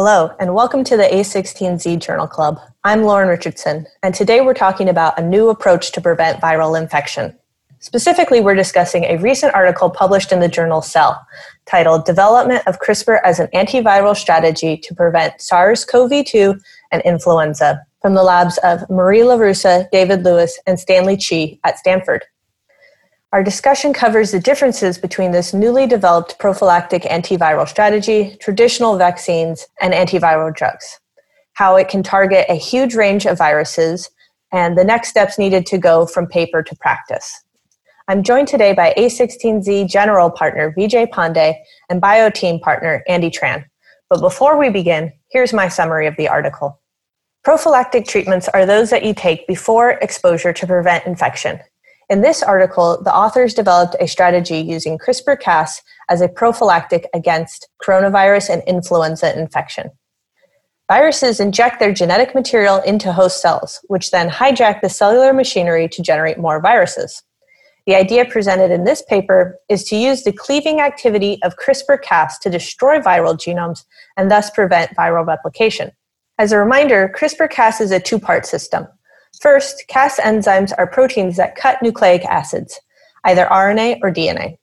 Hello, and welcome to the A16Z Journal Club. I'm Lauren Richardson, and today we're talking about a new approach to prevent viral infection. Specifically, we're discussing a recent article published in the journal Cell titled Development of CRISPR as an Antiviral Strategy to Prevent SARS CoV 2 and Influenza from the labs of Marie LaRussa, David Lewis, and Stanley Chi at Stanford. Our discussion covers the differences between this newly developed prophylactic antiviral strategy, traditional vaccines, and antiviral drugs, how it can target a huge range of viruses, and the next steps needed to go from paper to practice. I'm joined today by A16Z General Partner Vijay Pandey and BioTeam Partner Andy Tran. But before we begin, here's my summary of the article. Prophylactic treatments are those that you take before exposure to prevent infection. In this article, the authors developed a strategy using CRISPR Cas as a prophylactic against coronavirus and influenza infection. Viruses inject their genetic material into host cells, which then hijack the cellular machinery to generate more viruses. The idea presented in this paper is to use the cleaving activity of CRISPR Cas to destroy viral genomes and thus prevent viral replication. As a reminder, CRISPR Cas is a two part system. First, Cas enzymes are proteins that cut nucleic acids, either RNA or DNA.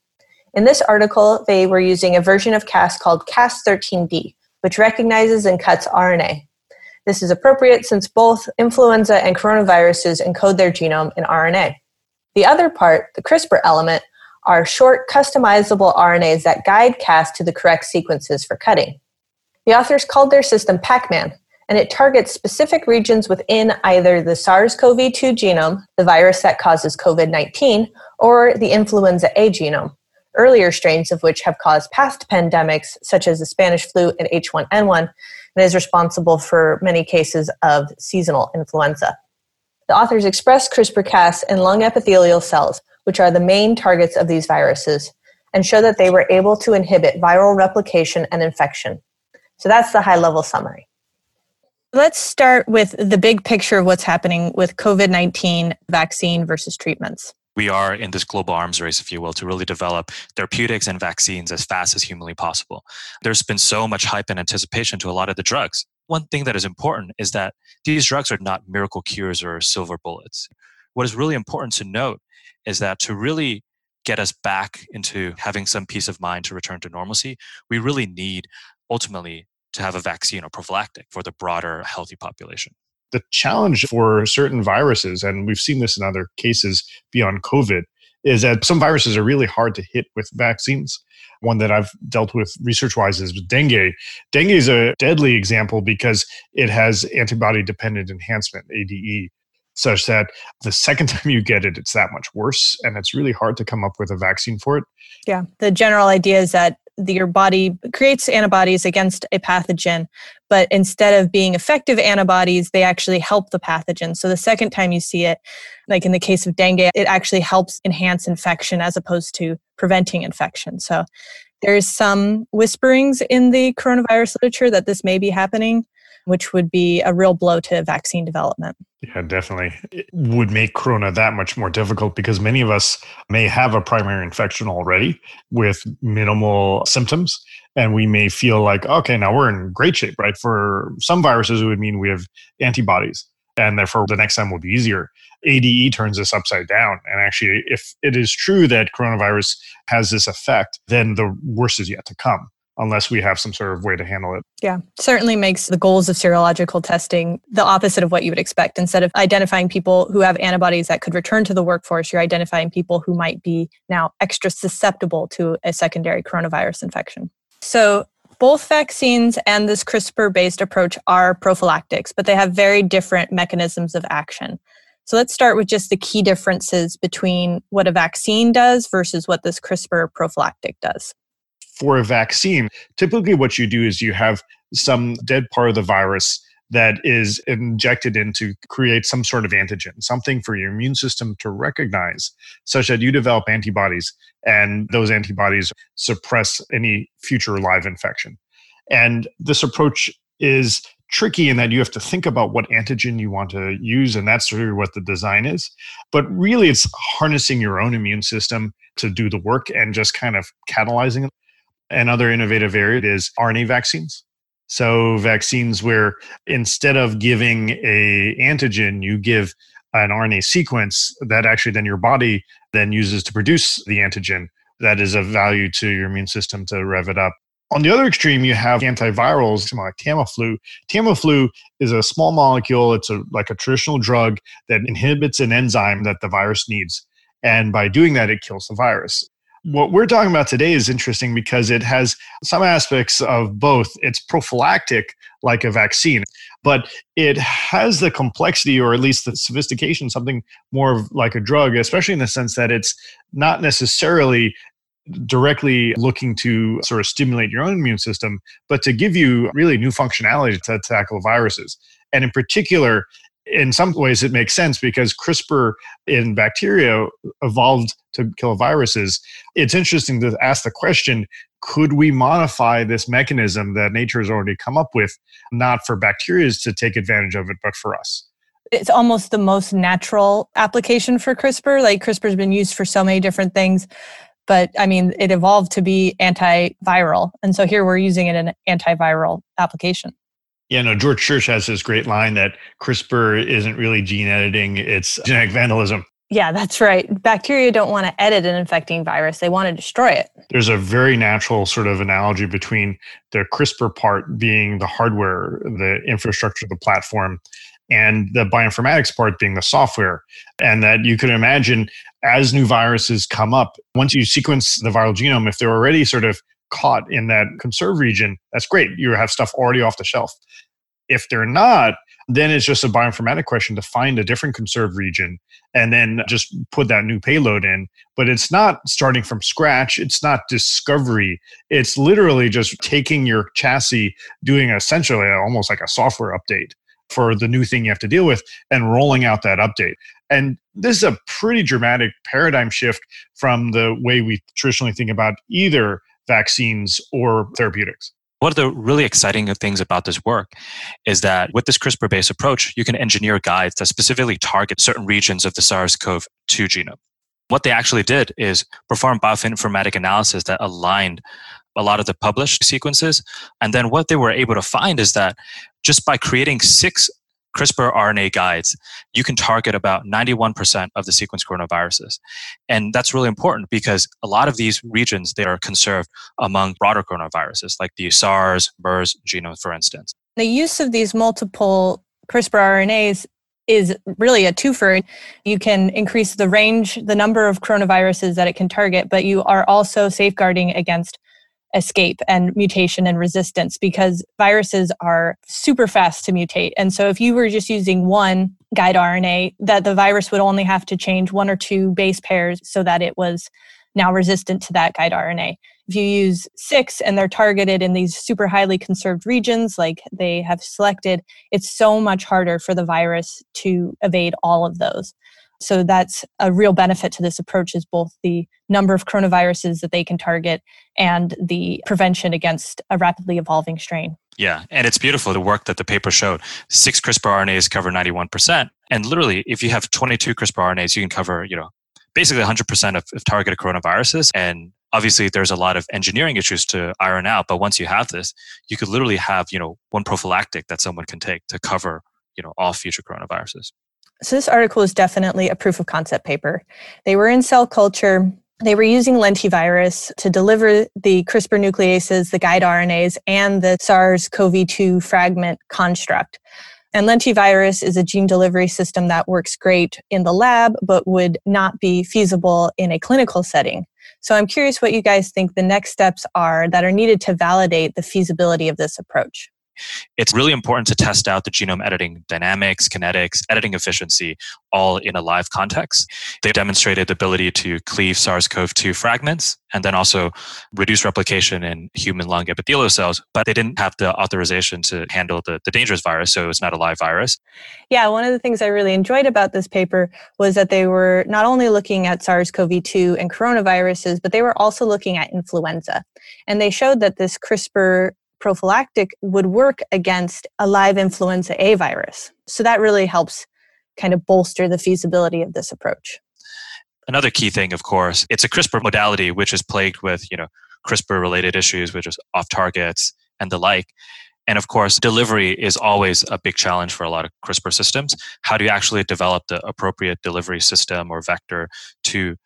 In this article, they were using a version of Cas called Cas13b, which recognizes and cuts RNA. This is appropriate since both influenza and coronaviruses encode their genome in RNA. The other part, the CRISPR element, are short, customizable RNAs that guide Cas to the correct sequences for cutting. The authors called their system Pac-Man, and it targets specific regions within either the SARS CoV 2 genome, the virus that causes COVID 19, or the influenza A genome, earlier strains of which have caused past pandemics, such as the Spanish flu and H1N1, and is responsible for many cases of seasonal influenza. The authors expressed CRISPR Cas in lung epithelial cells, which are the main targets of these viruses, and show that they were able to inhibit viral replication and infection. So that's the high level summary. Let's start with the big picture of what's happening with COVID 19 vaccine versus treatments. We are in this global arms race, if you will, to really develop therapeutics and vaccines as fast as humanly possible. There's been so much hype and anticipation to a lot of the drugs. One thing that is important is that these drugs are not miracle cures or silver bullets. What is really important to note is that to really get us back into having some peace of mind to return to normalcy, we really need ultimately to have a vaccine or prophylactic for the broader healthy population. The challenge for certain viruses, and we've seen this in other cases beyond COVID, is that some viruses are really hard to hit with vaccines. One that I've dealt with research wise is dengue. Dengue is a deadly example because it has antibody dependent enhancement, ADE, such that the second time you get it, it's that much worse. And it's really hard to come up with a vaccine for it. Yeah. The general idea is that the, your body creates antibodies against a pathogen, but instead of being effective antibodies, they actually help the pathogen. So the second time you see it, like in the case of dengue, it actually helps enhance infection as opposed to preventing infection. So there's some whisperings in the coronavirus literature that this may be happening which would be a real blow to vaccine development. Yeah, definitely. It would make Corona that much more difficult because many of us may have a primary infection already with minimal symptoms. And we may feel like, okay, now we're in great shape, right? For some viruses, it would mean we have antibodies. And therefore, the next time will be easier. ADE turns this upside down. And actually, if it is true that coronavirus has this effect, then the worst is yet to come unless we have some sort of way to handle it. Yeah, certainly makes the goals of serological testing the opposite of what you would expect. Instead of identifying people who have antibodies that could return to the workforce, you're identifying people who might be now extra susceptible to a secondary coronavirus infection. So, both vaccines and this CRISPR based approach are prophylactics, but they have very different mechanisms of action. So let's start with just the key differences between what a vaccine does versus what this CRISPR prophylactic does for a vaccine, typically what you do is you have some dead part of the virus that is injected in to create some sort of antigen, something for your immune system to recognize, such that you develop antibodies and those antibodies suppress any future live infection. And this approach is tricky in that you have to think about what antigen you want to use, and that's of what the design is. But really, it's harnessing your own immune system to do the work and just kind of catalyzing it. Another innovative area is RNA vaccines. So vaccines where instead of giving a antigen, you give an RNA sequence that actually then your body then uses to produce the antigen that is of value to your immune system to rev it up. On the other extreme, you have antivirals like Tamiflu. Tamiflu is a small molecule. It's a, like a traditional drug that inhibits an enzyme that the virus needs. And by doing that, it kills the virus what we're talking about today is interesting because it has some aspects of both. It's prophylactic, like a vaccine, but it has the complexity or at least the sophistication, something more like a drug, especially in the sense that it's not necessarily directly looking to sort of stimulate your own immune system, but to give you really new functionality to tackle viruses. And in particular, in some ways it makes sense because CRISPR in bacteria evolved to kill viruses. It's interesting to ask the question could we modify this mechanism that nature has already come up with, not for bacteria to take advantage of it, but for us? It's almost the most natural application for CRISPR. Like CRISPR has been used for so many different things, but I mean, it evolved to be antiviral. And so here we're using it in an antiviral application. Yeah, no, George Church has this great line that CRISPR isn't really gene editing, it's genetic vandalism. Yeah, that's right. Bacteria don't want to edit an infecting virus, they want to destroy it. There's a very natural sort of analogy between the CRISPR part being the hardware, the infrastructure, the platform, and the bioinformatics part being the software. And that you could imagine as new viruses come up, once you sequence the viral genome, if they're already sort of caught in that conserve region, that's great. You have stuff already off the shelf. If they're not, then it's just a bioinformatic question to find a different conserved region and then just put that new payload in. But it's not starting from scratch. It's not discovery. It's literally just taking your chassis, doing essentially almost like a software update for the new thing you have to deal with and rolling out that update. And this is a pretty dramatic paradigm shift from the way we traditionally think about either vaccines or therapeutics. One of the really exciting things about this work is that with this CRISPR based approach, you can engineer guides that specifically target certain regions of the SARS CoV 2 genome. What they actually did is perform bioinformatic analysis that aligned a lot of the published sequences. And then what they were able to find is that just by creating six CRISPR RNA guides, you can target about 91% of the sequence coronaviruses. And that's really important because a lot of these regions, they are conserved among broader coronaviruses like the SARS, MERS genome, for instance. The use of these multiple CRISPR RNAs is really a twofer. You can increase the range, the number of coronaviruses that it can target, but you are also safeguarding against escape and mutation and resistance because viruses are super fast to mutate. And so if you were just using one guide RNA, that the virus would only have to change one or two base pairs so that it was now resistant to that guide RNA. If you use six and they're targeted in these super highly conserved regions like they have selected, it's so much harder for the virus to evade all of those. So that's a real benefit to this approach is both the number of coronaviruses that they can target and the prevention against a rapidly evolving strain. Yeah, and it's beautiful the work that the paper showed. Six CRISPR RNAs cover 91%. And literally, if you have 22 CRISPR RNAs, you can cover, you know, basically 100% of, of targeted coronaviruses. And obviously, there's a lot of engineering issues to iron out. But once you have this, you could literally have, you know, one prophylactic that someone can take to cover, you know, all future coronaviruses. So this article is definitely a proof of concept paper. They were in cell culture. They were using lentivirus to deliver the CRISPR nucleases, the guide RNAs, and the SARS CoV 2 fragment construct. And lentivirus is a gene delivery system that works great in the lab, but would not be feasible in a clinical setting. So I'm curious what you guys think the next steps are that are needed to validate the feasibility of this approach. It's really important to test out the genome editing dynamics, kinetics, editing efficiency, all in a live context. They demonstrated the ability to cleave SARS CoV 2 fragments and then also reduce replication in human lung epithelial cells, but they didn't have the authorization to handle the, the dangerous virus, so it's not a live virus. Yeah, one of the things I really enjoyed about this paper was that they were not only looking at SARS CoV 2 and coronaviruses, but they were also looking at influenza. And they showed that this CRISPR prophylactic would work against a live influenza A virus. So that really helps kind of bolster the feasibility of this approach. Another key thing, of course, it's a CRISPR modality which is plagued with, you know, CRISPR related issues, which is off targets and the like. And of course, delivery is always a big challenge for a lot of CRISPR systems. How do you actually develop the appropriate delivery system or vector to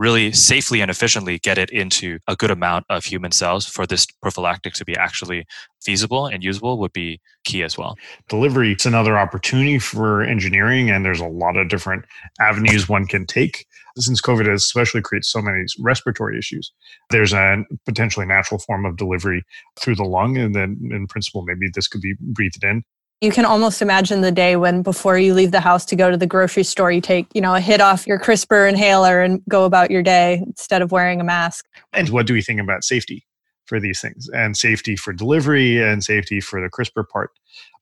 really safely and efficiently get it into a good amount of human cells for this prophylactic to be actually feasible and usable would be key as well. Delivery it's another opportunity for engineering and there's a lot of different avenues one can take. Since COVID has especially created so many respiratory issues, there's a potentially natural form of delivery through the lung and then in principle maybe this could be breathed in you can almost imagine the day when before you leave the house to go to the grocery store you take you know a hit off your crispr inhaler and go about your day instead of wearing a mask. And what do we think about safety for these things? And safety for delivery and safety for the crispr part.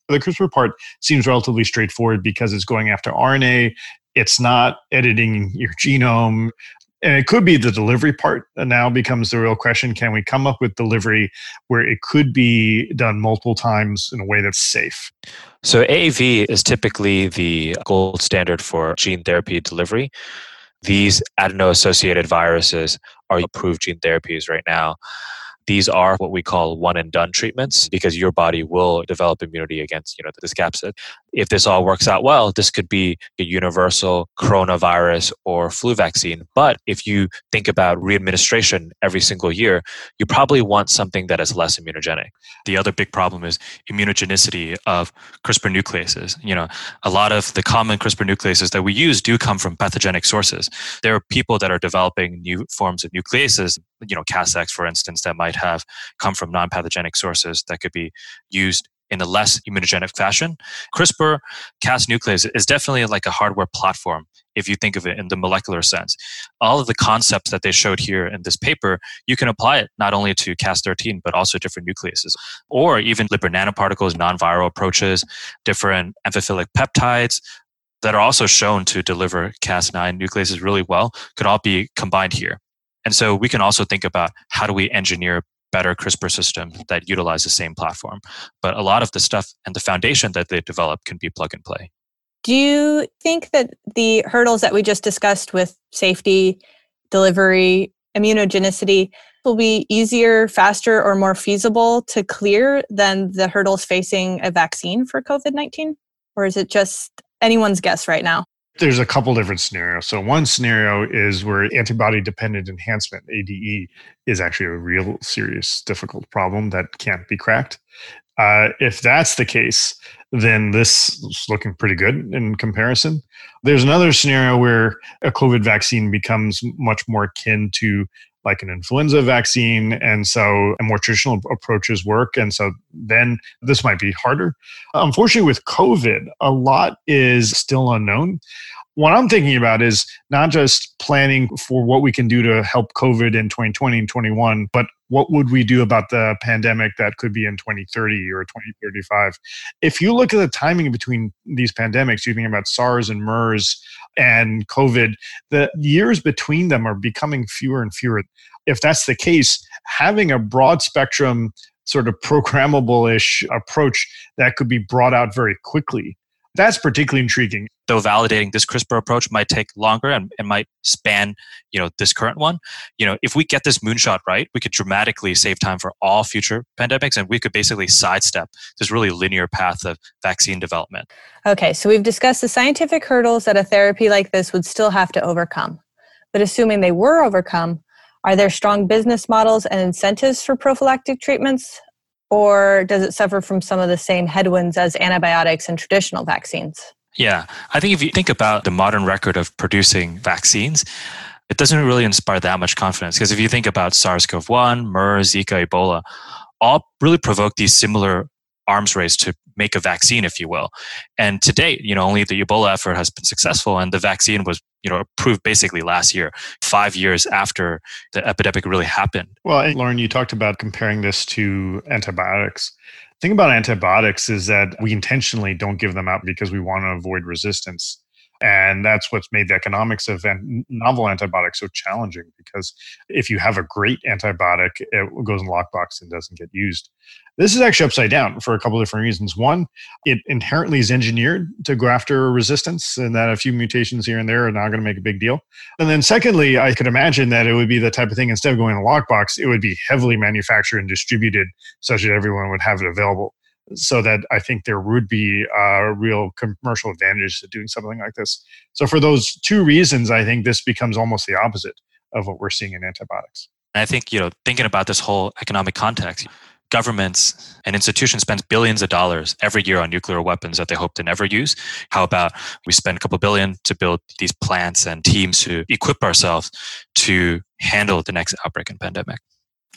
The crispr part seems relatively straightforward because it's going after rna it's not editing your genome and it could be the delivery part now becomes the real question. Can we come up with delivery where it could be done multiple times in a way that's safe? So AAV is typically the gold standard for gene therapy delivery. These adeno associated viruses are approved gene therapies right now these are what we call one and done treatments because your body will develop immunity against you know this capsid. If this all works out well this could be a universal coronavirus or flu vaccine. But if you think about readministration every single year you probably want something that is less immunogenic. The other big problem is immunogenicity of crispr nucleases. You know a lot of the common crispr nucleases that we use do come from pathogenic sources. There are people that are developing new forms of nucleases you know cas for instance that might have come from non-pathogenic sources that could be used in a less immunogenic fashion. CRISPR Cas nuclease is definitely like a hardware platform if you think of it in the molecular sense. All of the concepts that they showed here in this paper, you can apply it not only to Cas13, but also different nucleases, or even lipid nanoparticles, non-viral approaches, different amphiphilic peptides that are also shown to deliver Cas9 nucleases really well, could all be combined here. And so we can also think about how do we engineer better CRISPR system that utilize the same platform. But a lot of the stuff and the foundation that they develop can be plug and play. Do you think that the hurdles that we just discussed with safety, delivery, immunogenicity will be easier, faster, or more feasible to clear than the hurdles facing a vaccine for COVID 19? Or is it just anyone's guess right now? There's a couple different scenarios. So one scenario is where antibody dependent enhancement ADE is actually a real serious difficult problem that can't be cracked. Uh, if that's the case, then this is looking pretty good in comparison. There's another scenario where a COVID vaccine becomes much more akin to like an influenza vaccine. And so more traditional approaches work. And so then this might be harder. Unfortunately, with COVID, a lot is still unknown what I'm thinking about is not just planning for what we can do to help COVID in 2020 and 21, but what would we do about the pandemic that could be in 2030 or 2035? If you look at the timing between these pandemics, you think about SARS and MERS and COVID, the years between them are becoming fewer and fewer. If that's the case, having a broad spectrum, sort of programmable ish approach that could be brought out very quickly that's particularly intriguing. Though validating this CRISPR approach might take longer and, and might span, you know, this current one. You know, if we get this moonshot right, we could dramatically save time for all future pandemics, and we could basically sidestep this really linear path of vaccine development. Okay, so we've discussed the scientific hurdles that a therapy like this would still have to overcome. But assuming they were overcome, are there strong business models and incentives for prophylactic treatments? Or does it suffer from some of the same headwinds as antibiotics and traditional vaccines? Yeah, I think if you think about the modern record of producing vaccines, it doesn't really inspire that much confidence because if you think about SARS CoV 1, MERS, Zika, Ebola, all really provoke these similar arms race to make a vaccine, if you will. And to date, you know, only the Ebola effort has been successful, and the vaccine was, you know, approved basically last year, five years after the epidemic really happened. Well, Lauren, you talked about comparing this to antibiotics. The thing about antibiotics is that we intentionally don't give them out because we want to avoid resistance. And that's what's made the economics of novel antibiotics so challenging because if you have a great antibiotic, it goes in lockbox and doesn't get used. This is actually upside down for a couple different reasons. One, it inherently is engineered to go after resistance, and that a few mutations here and there are not going to make a big deal. And then, secondly, I could imagine that it would be the type of thing instead of going in a lockbox, it would be heavily manufactured and distributed such that everyone would have it available. So that I think there would be a real commercial advantage to doing something like this. So, for those two reasons, I think this becomes almost the opposite of what we're seeing in antibiotics. And I think, you know, thinking about this whole economic context, governments and institutions spend billions of dollars every year on nuclear weapons that they hope to never use. How about we spend a couple billion to build these plants and teams to equip ourselves to handle the next outbreak and pandemic?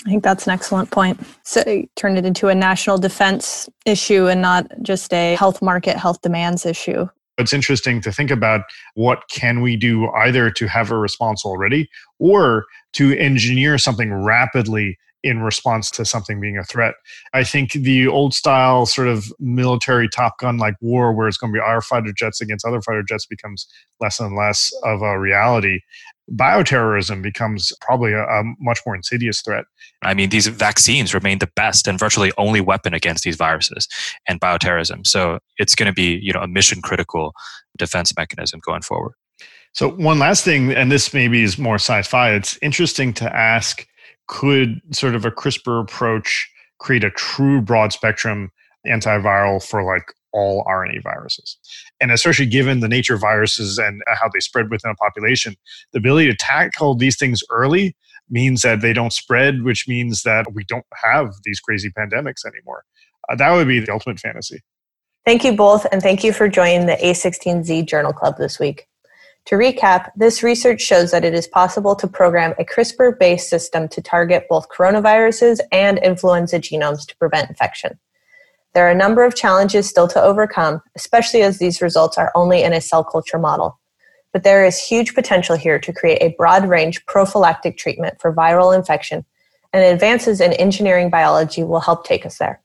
I think that's an excellent point. So turn it into a national defense issue and not just a health market, health demands issue. It's interesting to think about what can we do either to have a response already or to engineer something rapidly in response to something being a threat. I think the old style sort of military Top Gun like war, where it's going to be our fighter jets against other fighter jets, becomes less and less of a reality. Bioterrorism becomes probably a, a much more insidious threat. I mean, these vaccines remain the best and virtually only weapon against these viruses and bioterrorism. So it's going to be, you know, a mission critical defense mechanism going forward. So one last thing, and this maybe is more sci-fi. It's interesting to ask could sort of a CRISPR approach create a true broad spectrum antiviral for like all RNA viruses. And especially given the nature of viruses and how they spread within a population, the ability to tackle these things early means that they don't spread, which means that we don't have these crazy pandemics anymore. Uh, that would be the ultimate fantasy. Thank you both, and thank you for joining the A16Z Journal Club this week. To recap, this research shows that it is possible to program a CRISPR based system to target both coronaviruses and influenza genomes to prevent infection. There are a number of challenges still to overcome, especially as these results are only in a cell culture model. But there is huge potential here to create a broad range prophylactic treatment for viral infection, and advances in engineering biology will help take us there.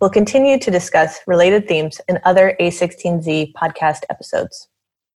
We'll continue to discuss related themes in other A16Z podcast episodes.